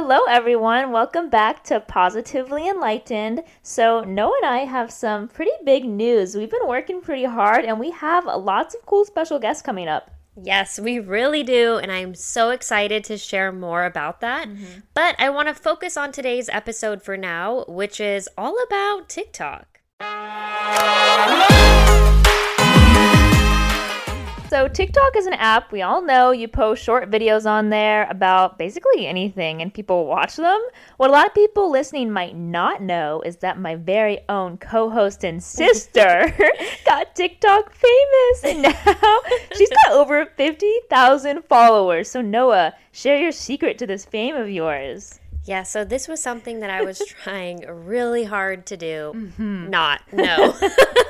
Hello, everyone. Welcome back to Positively Enlightened. So, Noah and I have some pretty big news. We've been working pretty hard and we have lots of cool special guests coming up. Yes, we really do. And I'm so excited to share more about that. Mm-hmm. But I want to focus on today's episode for now, which is all about TikTok. So, TikTok is an app we all know. You post short videos on there about basically anything and people watch them. What a lot of people listening might not know is that my very own co host and sister got TikTok famous and now she's got over 50,000 followers. So, Noah, share your secret to this fame of yours. Yeah, so this was something that I was trying really hard to do. Mm-hmm. Not, no.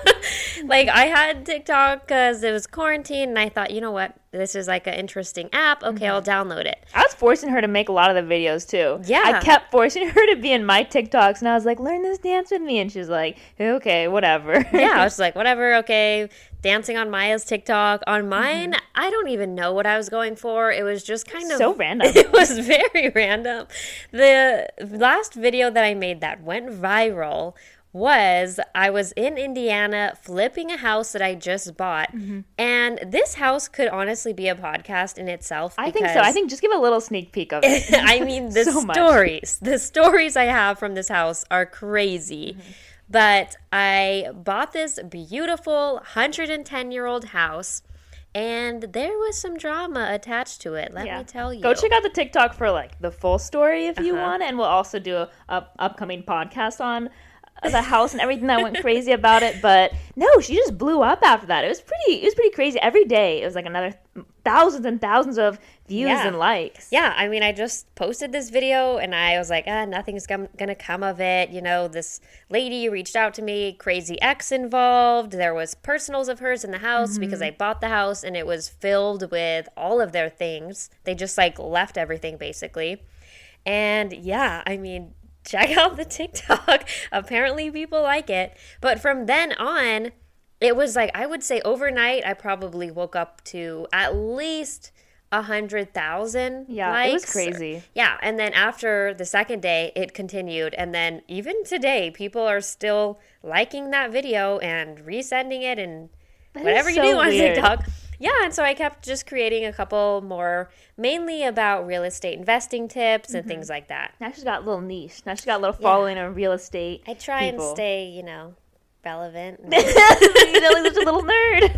like I had TikTok because it was quarantine, and I thought, you know what, this is like an interesting app. Okay, mm-hmm. I'll download it. I was forcing her to make a lot of the videos too. Yeah, I kept forcing her to be in my TikToks, and I was like, learn this dance with me, and she's like, okay, whatever. yeah, I was like, whatever, okay. Dancing on Maya's TikTok. On mine, mm-hmm. I don't even know what I was going for. It was just kind of so random. It was very random. The last video that I made that went viral was I was in Indiana flipping a house that I just bought. Mm-hmm. And this house could honestly be a podcast in itself. I think so. I think just give a little sneak peek of it. I mean, the so stories, much. the stories I have from this house are crazy. Mm-hmm. But I bought this beautiful 110 year old house and there was some drama attached to it. Let yeah. me tell you. Go check out the TikTok for like the full story if you uh-huh. want, and we'll also do a, a, upcoming podcast on the house and everything that went crazy about it. But no, she just blew up after that. It was pretty. It was pretty crazy. Every day, it was like another thousands and thousands of views yeah. and likes. Yeah, I mean, I just posted this video and I was like, ah, nothing's gonna come of it. You know, this lady reached out to me, crazy ex involved. There was personals of hers in the house mm-hmm. because I bought the house and it was filled with all of their things. They just like left everything basically. And yeah, I mean, check out the TikTok. Apparently, people like it. But from then on, it was like, I would say overnight, I probably woke up to at least a hundred thousand yeah likes. it was crazy yeah and then after the second day it continued and then even today people are still liking that video and resending it and that whatever you do on tiktok yeah, and so I kept just creating a couple more, mainly about real estate investing tips and mm-hmm. things like that. Now she's got a little niche. Now she's got a little following yeah. on real estate. I try people. and stay, you know, relevant. you know, like such a little nerd.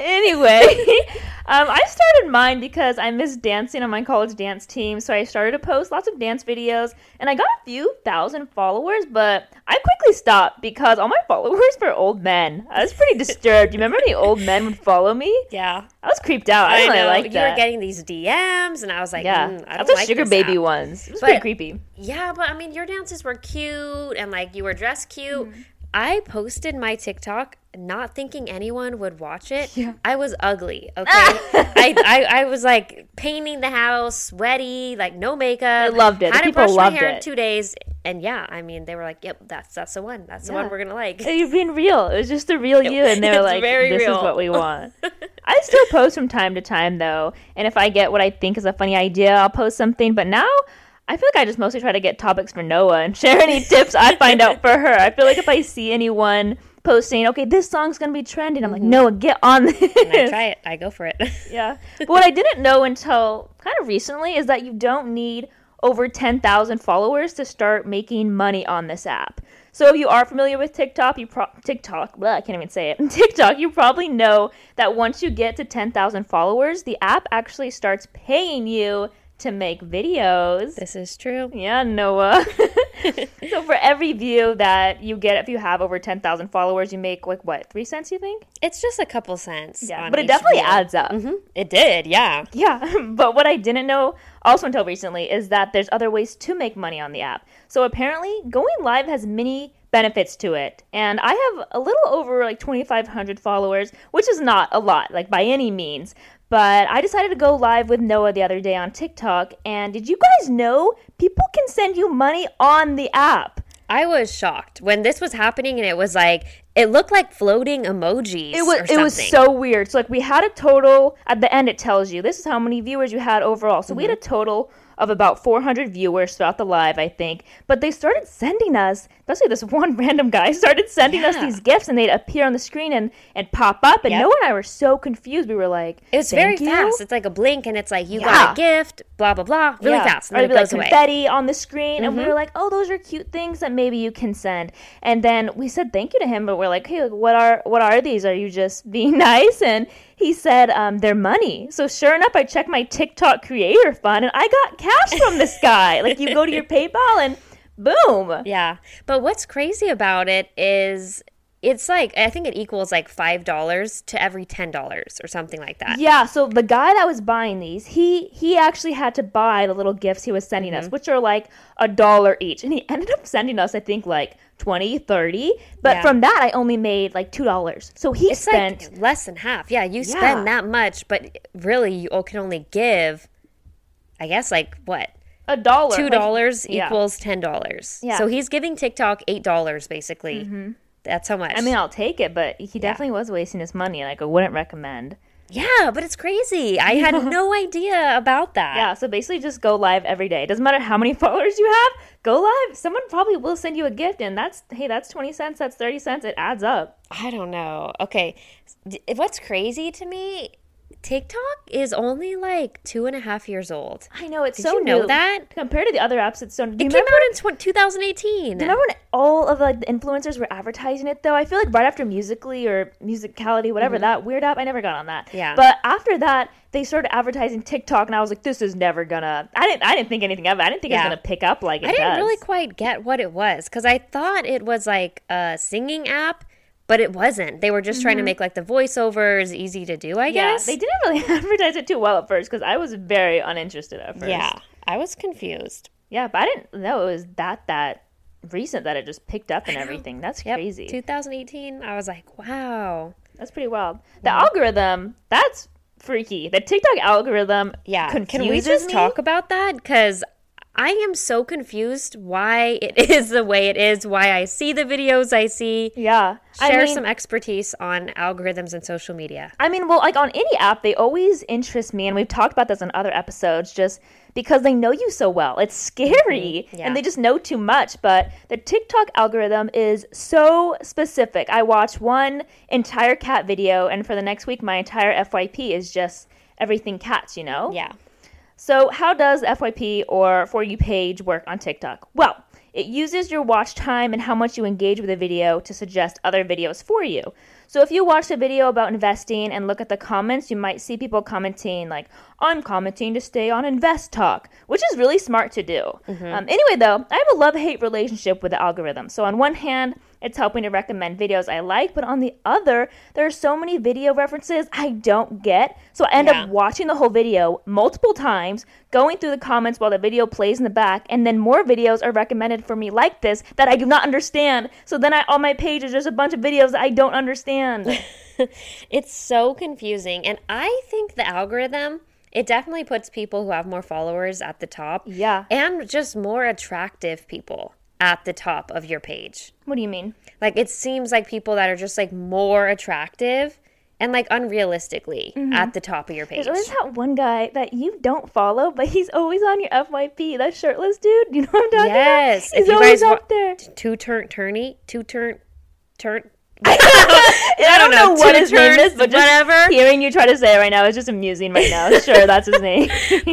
anyway, um, I started mine because I missed dancing on my college dance team, so I started to post lots of dance videos, and I got a few thousand followers, but I quickly stopped because all my followers were old men. I was pretty disturbed. You remember any old men would follow me? Yeah. I was creeped out. I, I didn't really like that. You were getting these DMs, and I was like, yeah, mm, I that's like sugar baby app. ones. It was but, pretty creepy. Yeah, but I mean, your dances were cute, and like you were dressed cute. Mm-hmm. I posted my TikTok not thinking anyone would watch it. Yeah. I was ugly. Okay, I, I, I was like painting the house, sweaty, like no makeup. I loved it. Hadn't brushed my hair it. in two days, and yeah, I mean, they were like, "Yep, that's that's the one. That's the one we're gonna like." You're being real. It was just the real you, and they were like, "This real. is what we want." I still post from time to time though, and if I get what I think is a funny idea, I'll post something. But now I feel like I just mostly try to get topics for Noah and share any tips I find out for her. I feel like if I see anyone posting, okay, this song's gonna be trending, I'm mm-hmm. like, Noah, get on this. And I try it. I go for it. yeah. But what I didn't know until kind of recently is that you don't need over 10,000 followers to start making money on this app. So if you are familiar with TikTok, you pro- TikTok, blah, I can't even say it. TikTok, you probably know that once you get to 10,000 followers, the app actually starts paying you to make videos. This is true. Yeah, Noah. so for every view that you get, if you have over 10,000 followers, you make like what, three cents, you think? It's just a couple cents. Yeah, but it definitely video. adds up. Mm-hmm. It did, yeah. Yeah, but what I didn't know also until recently is that there's other ways to make money on the app. So apparently, going live has many benefits to it. And I have a little over like 2,500 followers, which is not a lot, like by any means. But I decided to go live with Noah the other day on TikTok. And did you guys know people can send you money on the app? I was shocked when this was happening and it was like it looked like floating emojis. It was it was so weird. So like we had a total at the end it tells you this is how many viewers you had overall. So mm-hmm. we had a mm-hmm. total of about 400 viewers throughout the live, I think. But they started sending us, especially this one random guy started sending us these gifts, and they'd appear on the screen and and pop up, and Yep. Noah and I were so confused. We were like, It was very you?" fast. It's like a blink, and it's like you Yeah. got a gift, blah blah blah, really Yeah. fast, and Or it'd be like away. confetti on the screen, and we were mm-hmm. like, "Oh, those are cute things that maybe you can send." And then we said thank you to him, but we're like, "Hey, what are what are these? Are you just being nice?" And he said, um, "They're money." So sure enough, I checked my TikTok creator fund, and I got cash from this guy. like you go to your PayPal, and boom. Yeah, but what's crazy about it is it's like I think it equals like five dollars to every ten dollars or something like that. Yeah, so the guy that was buying these, he he actually had to buy the little gifts he was sending Mm-hmm. us, which are like a dollar each. And he ended up sending us I think like 20, 30, but Yeah. from that I only made like $2. So he It's spent like less than half. Yeah, you Yeah. spend that much, but really you can only give, I guess, like what a dollar. two Like, dollars yeah. equals ten dollars. Yeah. So he's giving TikTok eight dollars basically. That's how much. I mean, I'll take it, but he definitely was wasting his money and like I wouldn't recommend. yeah, but it's crazy. I had no idea about that. Yeah, so basically just go live every day. It doesn't matter how many followers you have, go live. Someone probably will send you a gift and that's hey, that's 20 cents, that's 30 cents. It adds up. I don't know. Okay, what's crazy to me? TikTok is only like two and a half years old. I know it's Did so you know new. that? compared to the other apps. It's so. You It came out in tw- 2018. Do you remember when all of like the influencers were advertising it though? I feel like right after Musically or Musicality, whatever that weird app, I never got on that. Mm-hmm. Yeah. But after that, they started advertising TikTok, and I was like, this is never gonna. I didn't. I didn't think anything of it. I didn't think Yeah. it was gonna pick up like it I didn't does. really quite get what it was because I thought it was like a singing app, but it wasn't. They were just trying to make like the voiceovers easy to do, I Mm-hmm. yeah, guess. they didn't really advertise it too well at first because I was very uninterested at first. Yeah, I was confused. Yeah, but I didn't know it was that that recent that it just picked up and everything. That's Yep, crazy. 2018. I was like, wow. That's pretty wild. The algorithm, that's freaky. The TikTok algorithm, Yeah. Can we just me. talk about that? Because I am so confused why it is the way it is, why I see the videos I see. Yeah, Share I mean, some expertise on algorithms and social media. I mean, well, like on any app, they always interest me, and we've talked about this in other episodes, just because they know you so well. It's scary, mm-hmm. Yeah. and they just know too much. But the TikTok algorithm is so specific. I watch one entire cat video, and for the next week, my entire FYP is just everything cats. You know? Yeah. So, how does FYP or For You page work on TikTok? Well, it uses your watch time and how much you engage with a video to suggest other videos for you. So, if you watch a video about investing and look at the comments, you might see people commenting, like, I'm commenting to stay on InvestTok, which is really smart to do. Um, anyway, though, I have a love hate relationship with the algorithm. So, on one hand, it's helping to recommend videos I like, but on the other, there are so many video references I don't get. So I end Yeah. up watching the whole video multiple times, going through the comments while the video plays in the back, and then more videos are recommended for me like this that I do not understand. So then I, on my page is just a bunch of videos that I don't understand. It's so confusing. And I think the algorithm, it definitely puts people who have more followers at the top. Yeah. And just more attractive people at the top of your page. what do you mean? Like it seems like people that are just like more attractive and like unrealistically mm-hmm. at the top of your page. There's always that one guy that you don't follow, but he's always on your FYP. That shirtless dude. You know what I'm talking Yes. about? Yes, he's if you always guys up there. two turn turny, two turn turn I don't, know, what two his name is, but whatever. hearing you try to say it right now is just amusing right now. Sure, that's his name.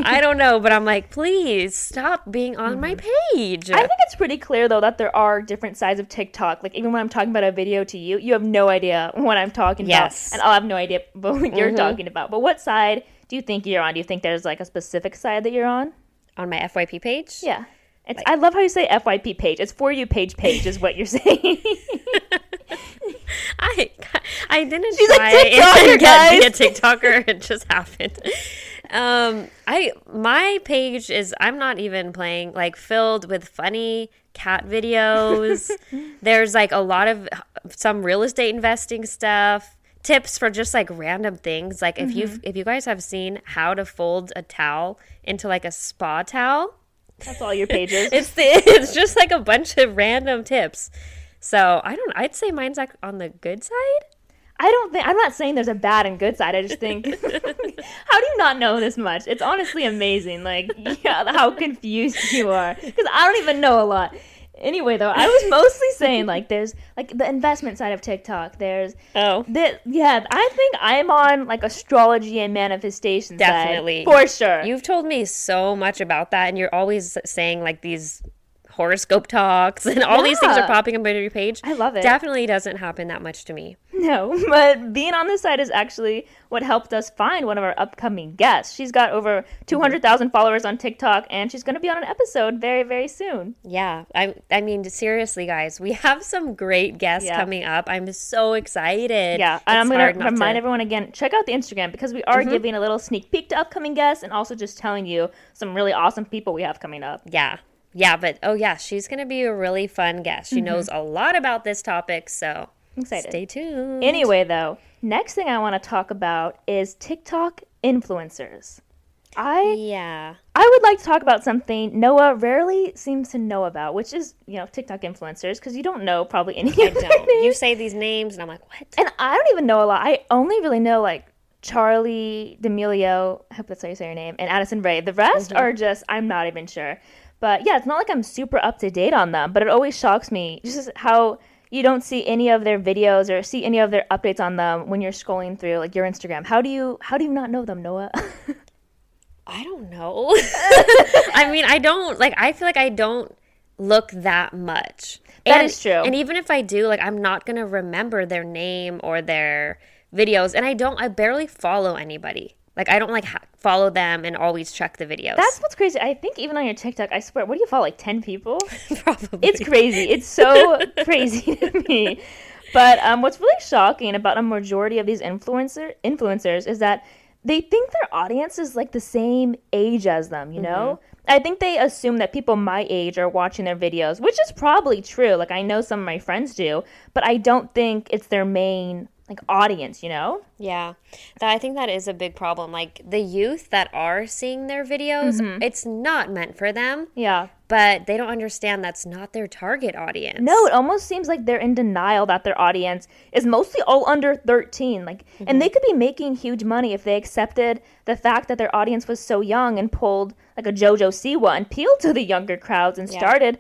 I don't know, but I'm like, please stop being on my page. Mm-hmm. I think it's pretty clear though that there are different sides of TikTok. Like even when I'm talking about a video to you, you have no idea what I'm talking Yes. about, and I'll have no idea what you're Mm-hmm. talking about. But what side do you think you're on? Do you think there's like a specific side that you're on? on my FYP page. Yeah. It's, I love how you say FYP page. It's for you page page is what you're saying. I I didn't She's try TikToker, and get, be a guys. TikToker. It just happened. Um, I my page is I'm not even playing like filled with funny cat videos. There's like a lot of some real estate investing stuff. Tips for just like random things. Like if you Mm-hmm. if you guys have seen how to fold a towel into like a spa towel, That's all your pages. it's the, it's just like a bunch of random tips. So I don't. I'd say mine's like on the good side. I don't think I'm not saying there's a bad and good side. I just think how do you not know this much? It's honestly amazing. Like yeah, how confused you are because I don't even know a lot. Anyway, though, I was mostly saying like there's like the investment side of TikTok. There's Oh. the yeah. I think I'm on like astrology and manifestation Definitely. side for sure. You've told me so much about that, and you're always saying like these horoscope talks and all these things are popping up on your page. I love it. Definitely doesn't happen that much to me. No, but being on this side is actually what helped us find one of our upcoming guests. She's got over 200,000 followers on TikTok, and she's going to be on an episode very, very soon. Yeah, I I mean seriously, guys, we have some great guests Yeah. coming up. I'm so excited. Yeah, and I'm going to remind Mm-hmm. everyone again check out the Instagram because we are giving a little sneak peek to upcoming guests and also just telling you some really awesome people we have coming up. Yeah, yeah, but oh yeah, she's gonna be a really fun guest. She knows a lot about this topic, so I'm Mm-hmm. excited. stay tuned. Anyway, though, next thing I want to talk about is TikTok influencers. I yeah, I would like to talk about something Noah rarely seems to know about, which is, you know, TikTok influencers, because you don't know probably any I don't. You say these names, and I'm like, what? And I don't even know a lot. I only really know, like, Charli D'Amelio, I hope that's how you say your name, and Addison Rae. The rest are just, I'm not even sure. But yeah, it's not like I'm super up to date on them, but it always shocks me just how you don't see any of their videos or see any of their updates on them when you're scrolling through like your Instagram. How do you how do you not know them, Noah? I don't know. I mean, I don't like. I feel like I don't look that much. That and, is true. And even if I do, like, I'm not gonna remember their name or their videos. And I don't. I barely follow anybody. Like, I don't like ha- follow them and always check the videos. That's what's crazy. I think even on your TikTok, I swear, what do you follow? Like ten people? probably. It's crazy. It's so crazy to me. But um, what's really shocking about a majority of these influencer influencers is that they think their audience is like the same age as them. You know, I think they assume that people my age are watching their videos, which is probably true. Like I know some of my friends do, but I don't think it's their main like audience. You know? Yeah, that, I think that is a big problem. Like the youth that are seeing their videos, Mm-hmm. it's not meant for them, Yeah. but they don't understand that's not their target audience. No, it almost seems like they're in denial that their audience is mostly all under 13. Like and they could be making huge money if they accepted the fact that their audience was so young and pulled like a JoJo Siwa and peeled to the younger crowds and Yeah. started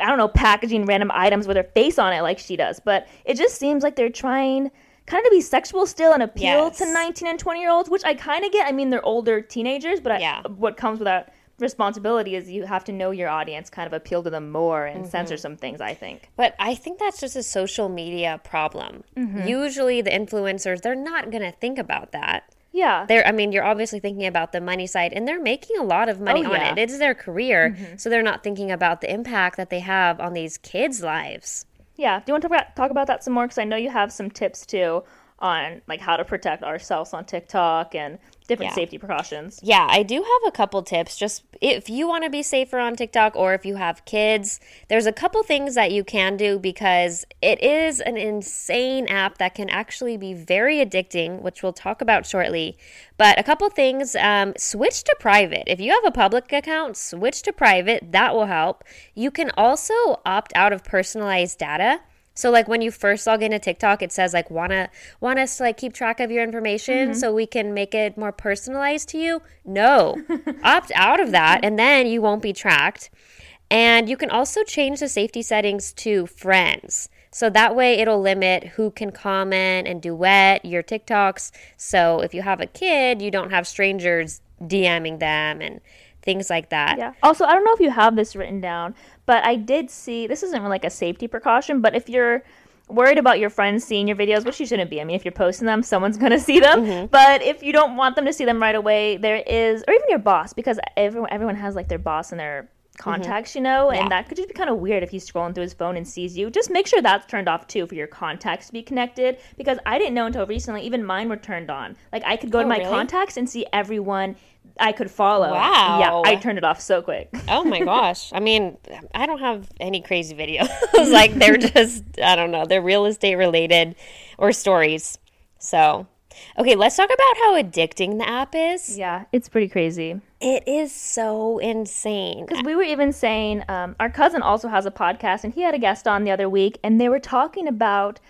I don't know, packaging random items with her face on it like she does. But it just seems like they're trying kind of to be sexual still and appeal to 19 and 20 year olds, which I kind of get. I mean, they're older teenagers, but Yeah. I, what comes with that responsibility is you have to know your audience, kind of appeal to them more and censor Mm-hmm. some things, I think. But I think that's just a social media problem. Mm-hmm. Usually, the influencers, they're not going to think about that. Yeah. They're, I mean, you're obviously thinking about the money side, and they're making a lot of money Oh, on yeah. Mm-hmm. it. It's their career, so they're not thinking about the impact that they have on these kids' lives. Yeah. Do you want to talk about, that some more? Because I know you have some tips too on like how to protect ourselves on TikTok and different Yeah. safety precautions. Yeah, I do have a couple tips. Just if you want to be safer on TikTok or if you have kids, there's a couple things that you can do because it is an insane app that can actually be very addicting, which we'll talk about shortly. But a couple things um, switch to private. If you have a public account, switch to private. That will help. You can also opt out of personalized data. So like when you first log into TikTok, it says like wanna want us to like keep track of your information mm-hmm. so we can make it more personalized to you. No, opt out of that, and then you won't be tracked. And you can also change the safety settings to friends. So that way it'll limit who can comment and duet your TikToks. So if you have a kid, you don't have strangers DMing them and things like that. Yeah. Also, I don't know if you have this written down, but I did see this isn't really like a safety precaution, but if you're worried about your friends seeing your videos, which you shouldn't be. I mean, if you're posting them, someone's going to see them. Mm-hmm. But if you don't want them to see them right away, there is or even your boss because everyone everyone has like their boss and their contacts, you know, Mm-hmm. Yeah. and that could just be kind of weird if he's scrolling through his phone and sees you. Just make sure that's turned off too for your contacts to be connected because I didn't know until recently even mine were turned on. Like I could go to Oh, my really? contacts and see everyone I could follow. Wow. Yeah, I turned it off so quick. Oh my gosh. I mean, I don't have any crazy videos. like they're just I don't know, they're real estate related or stories. So, okay, let's talk about how addicting the app is. Yeah, it's pretty crazy. It is so insane. Because we were even saying, um, our cousin also has a podcast, and he had a guest on the other week, and they were talking about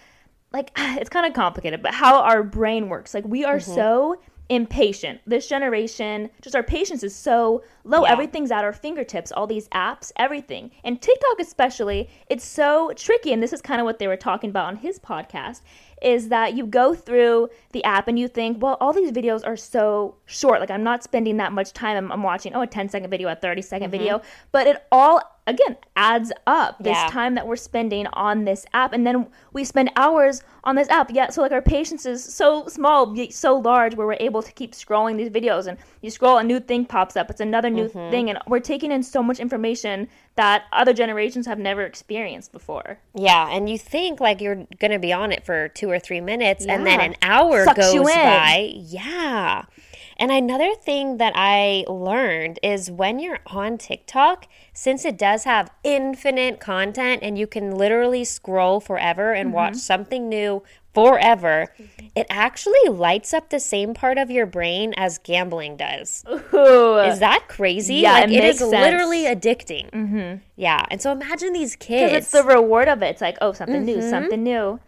like it's kind of complicated, but how our brain works. Like we are so impatient. This generation, just our patience is so low. Yeah. Everything's at our fingertips, all these apps, everything. And TikTok especially, it's so tricky and this is kind of what they were talking about on his podcast is that you go through the app and you think, well, all these videos are so short. Like I'm not spending that much time. I'm, I'm watching, oh, a 10 second video, a 30 second mm-hmm. video, but it all again adds up this Yeah. time that we're spending on this app. And then we spend hours on this app. Yeah so like our patience is so small so large where we're able to keep scrolling these videos. And you scroll a new thing pops up. It's another new Mm-hmm. thing. And we're taking in so much information that other generations have never experienced before Yeah, and you think like you're going to be on it for two or three minutes, and then an hour Sucks goes by. Yeah. And another thing that I learned is when you're on TikTok, since it does have infinite content and you can literally scroll forever and watch Mm-hmm. something new forever, it actually lights up the same part of your brain as gambling does. Ooh. Is that crazy? Yeah, like it it is makes literally addicting. Mm-hmm. Yeah, and so imagine these kids. because it's the reward of it it's like oh something new Mm-hmm. something new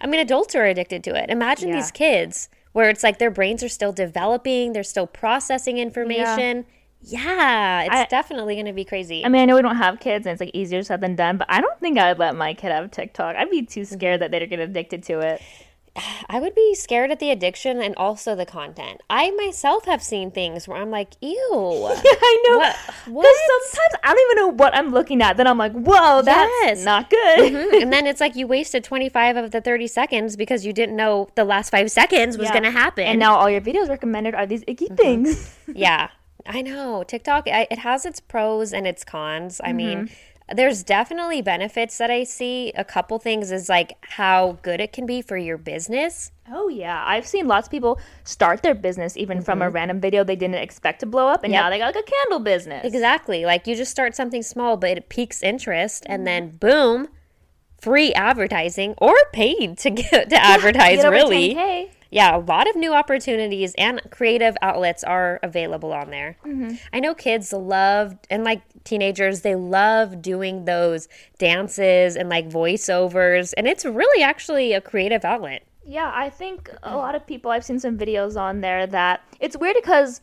I mean, adults are addicted to it. Imagine Yeah. these kids where it's like their brains are still developing, they're still processing information. Yeah, it's I- definitely going to be crazy. i mean i know we don't have kids and it's like easier said than done but i don't think i would let my kid have tiktok i'd be too scared that they'd get addicted to it I would be scared at the addiction and also the content. I myself have seen things where I'm like, ew. I know. Because sometimes I don't even know what I'm looking at. Then I'm like, whoa, that's Yes. not good. and then it's like you wasted 25 of the 30 seconds because you didn't know the last five seconds was Yeah. going to happen. And now all your videos recommended are these icky Mm-hmm. things. yeah, I know. TikTok, I, it has its pros and its cons. I mean, Mm-hmm. there's definitely benefits that I see. A couple things is like how good it can be for your business. Oh yeah, I've seen lots of people start their business even from a random video they didn't expect to blow up, and Yep. now they got like a candle business. Exactly. Like you just start something small, but it piques interest, and then boom, free advertising or paid to get to advertise. Get over really, 10K. Yeah, a lot of new opportunities and creative outlets are available on there. Mm-hmm. I know kids love and like teenagers, they love doing those dances and like voiceovers, and it's really actually a creative outlet. Yeah, I think a lot of people. I've seen some videos on there that it's weird because.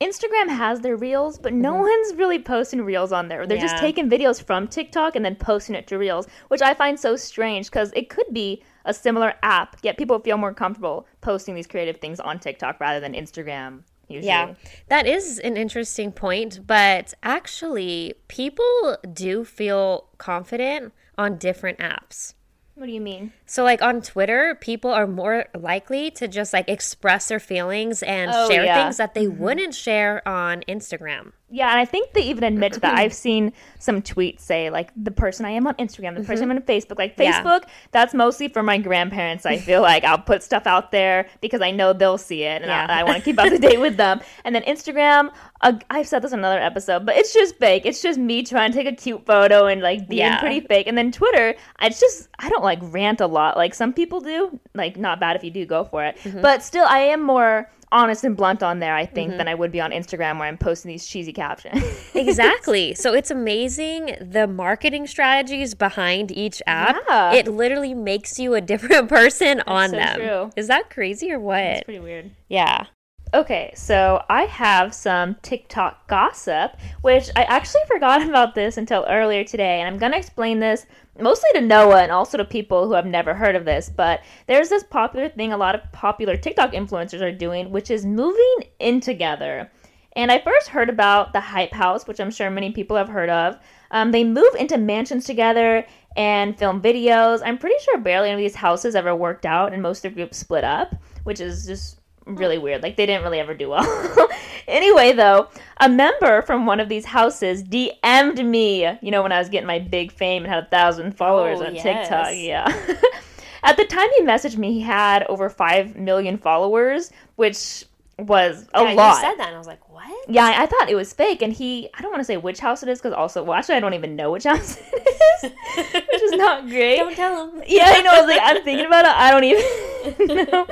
Instagram has their reels, but no one's really posting reels on there. They're just Mm-hmm. Taking videos from TikTok and then posting it to reels, which I find so strange because it could be a similar app, yet people feel more comfortable posting these creative things on TikTok rather than Instagram. Usually. Yeah, that is an interesting point, but actually, people do feel confident on different apps. What do you mean? So, like on Twitter, people are more likely to just like express their feelings and Oh, share yeah. things that they mm-hmm. wouldn't share on Instagram. Yeah, and I think they even admit to that. I've seen some tweets say like the person I am on Instagram, the person I'm on Facebook. Like Yeah. Facebook, that's mostly for my grandparents. I feel like I'll put stuff out there because I know they'll see it, and Yeah. I, I want to keep up to date with them. And then Instagram, uh, I've said this in another episode, but it's just fake. It's just me trying to take a cute photo and like being Yeah. pretty fake. And then Twitter, it's just I don't like rant a lot like some people do. Like not bad if you do go for it, but still I am more honest and blunt on there. I think mm-hmm. than I would be on Instagram where I'm posting these cheesy captions. Exactly. so it's amazing the marketing strategies behind each app. Yeah. It literally makes you a different person on so them. true. Is that crazy or what? It's pretty weird. yeah. Okay, so I have some TikTok gossip, which I actually forgot about this until earlier today, and I'm gonna explain this mostly to Noah and also to people who have never heard of this. But there's this popular thing a lot of popular TikTok influencers are doing, which is moving in together. And I first heard about the Hype House, which I'm sure many people have heard of. Um, they move into mansions together and film videos. I'm pretty sure barely any of these houses ever worked out, and most of the groups split up, which is just really weird. Like they didn't really ever do well. anyway, though, a member from one of these houses DM'd me. You know, when I was getting my big fame and had a thousand followers Oh, on yes. TikTok. Yeah. At the time he messaged me, he had over five million followers, which was a yeah, lot. You said that, and I was like, what? Yeah, I I thought it was fake, and he, I don't want to say which house it is, because also, well, actually, I don't even know which house it is, which is not great. Don't tell him. Yeah, I know, I was like, I'm thinking about it, I don't even know.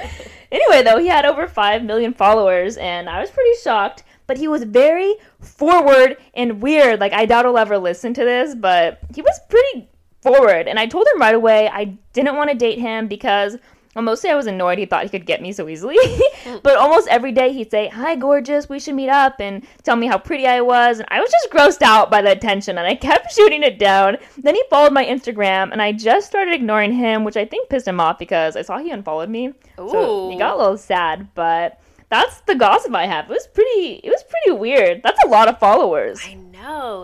Anyway, though, he had over 5 million followers, and I was pretty shocked, but he was very forward and weird. Like, I doubt he'll ever listen to this, but he was pretty forward. And I told him right away I didn't want to date him because well, mostly I was annoyed he thought he could get me so easily. but almost every day he'd say, Hi, gorgeous, we should meet up, and tell me how pretty I was. And I was just grossed out by the attention, and I kept shooting it down. Then he followed my Instagram, and I just started ignoring him, which I think pissed him off because I saw he unfollowed me. Ooh. So he got a little sad, but that's the gossip I have. It was pretty. It was pretty weird. That's a lot of followers. I know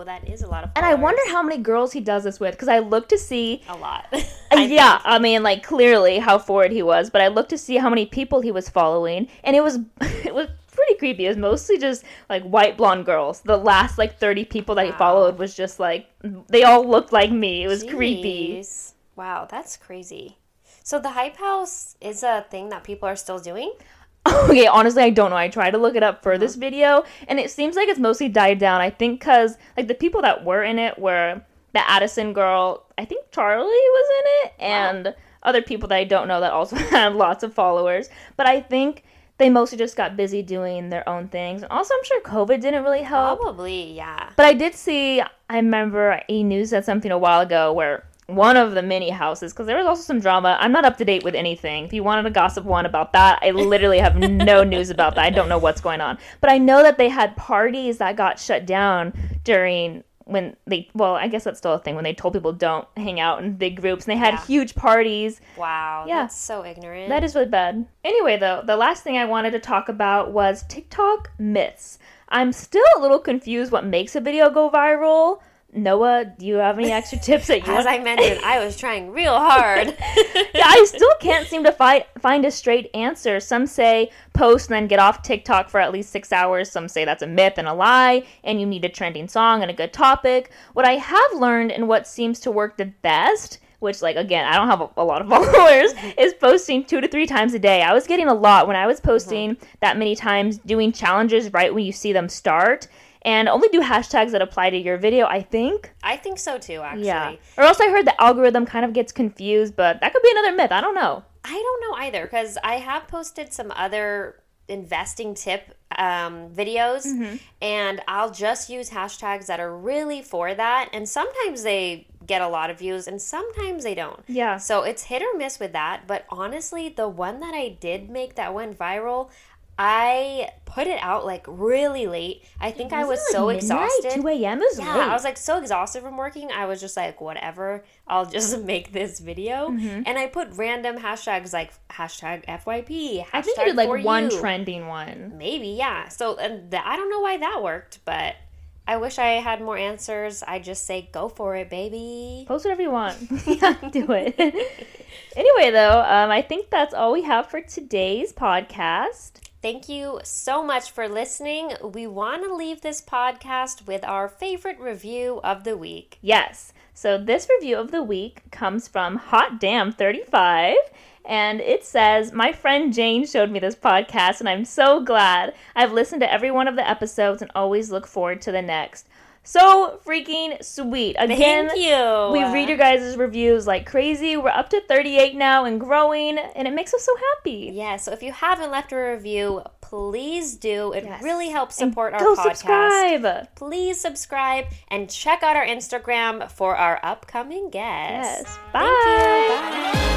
that is a lot of. Followers. And I wonder how many girls he does this with because I looked to see a lot. Uh, yeah, I mean, like clearly how forward he was, but I looked to see how many people he was following, and it was it was pretty creepy. It was mostly just like white blonde girls. The last like thirty people that wow. he followed was just like they all looked like me. It was Jeez. creepy. Wow, that's crazy. So the hype house is a thing that people are still doing. okay, honestly, I don't know. I tried to look it up for this uh-huh. video, and it seems like it's mostly died down. I think because like the people that were in it were the Addison girl. I think Charli was in it, and wow. other people that I don't know that also had lots of followers. But I think they mostly just got busy doing their own things. And also, I'm sure COVID didn't really help. Probably, yeah. But I did see. I remember E News said something a while ago where one of the many houses because there was also some drama. I'm not up to date with anything. If you wanted to gossip one about that, I literally have no news about that. I don't know what's going on. But I know that they had parties that got shut down during when they well, I guess that's still a thing when they told people don't hang out in big groups and they had yeah. huge parties. Wow, yeah. that's so ignorant. That is really bad. Anyway, though, the last thing I wanted to talk about was TikTok myths. I'm still a little confused what makes a video go viral Noah, do you have any extra tips that you As? I mentioned, I was trying real hard. yeah, I still can't seem to find find a straight answer. Some say post and then get off TikTok for at least six hours. Some say that's a myth and a lie, and you need a trending song and a good topic. What I have learned and what seems to work the best which like again i don't have a, a lot of followers is posting two to three times a day i was getting a lot when i was posting mm-hmm. that many times doing challenges right when you see them start and only do hashtags that apply to your video, I think. I think so too, actually. Yeah. Or else I heard the algorithm kind of gets confused, but that could be another myth. I don't know. I don't know either because I have posted some other investing tip um, videos mm-hmm. and I'll just use hashtags that are really for that. And sometimes they get a lot of views and sometimes they don't. Yeah. So it's hit or miss with that. But honestly, the one that I did make that went viral, I put it out like really late. I think I was so midnight? exhausted. 2 a.m. is yeah, late. I was like so exhausted from working. I was just like, whatever, I'll just make this video. Mm-hmm. And I put random hashtags like hashtag FYP. Hashtag I think you did like one you. trending one. Maybe, yeah. So and the, I don't know why that worked, but I wish I had more answers. I just say go for it, baby. Post whatever you want. yeah, do it. anyway, though, um, I think that's all we have for today's podcast. Thank you so much for listening. We want to leave this podcast with our favorite review of the week. Yes. So this review of the week comes from Hot Damn 35 and it says, My friend Jane showed me this podcast, and I'm so glad. I've listened to every one of the episodes and always look forward to the next. So freaking sweet. Again, Thank you. we read your guys' reviews like crazy. We're up to 38 now and growing, and it makes us so happy. Yeah, so if you haven't left a review, please do. It yes. really helps support and our go podcast. Subscribe. Please subscribe and check out our Instagram for our upcoming guests. Yes. Bye. Bye.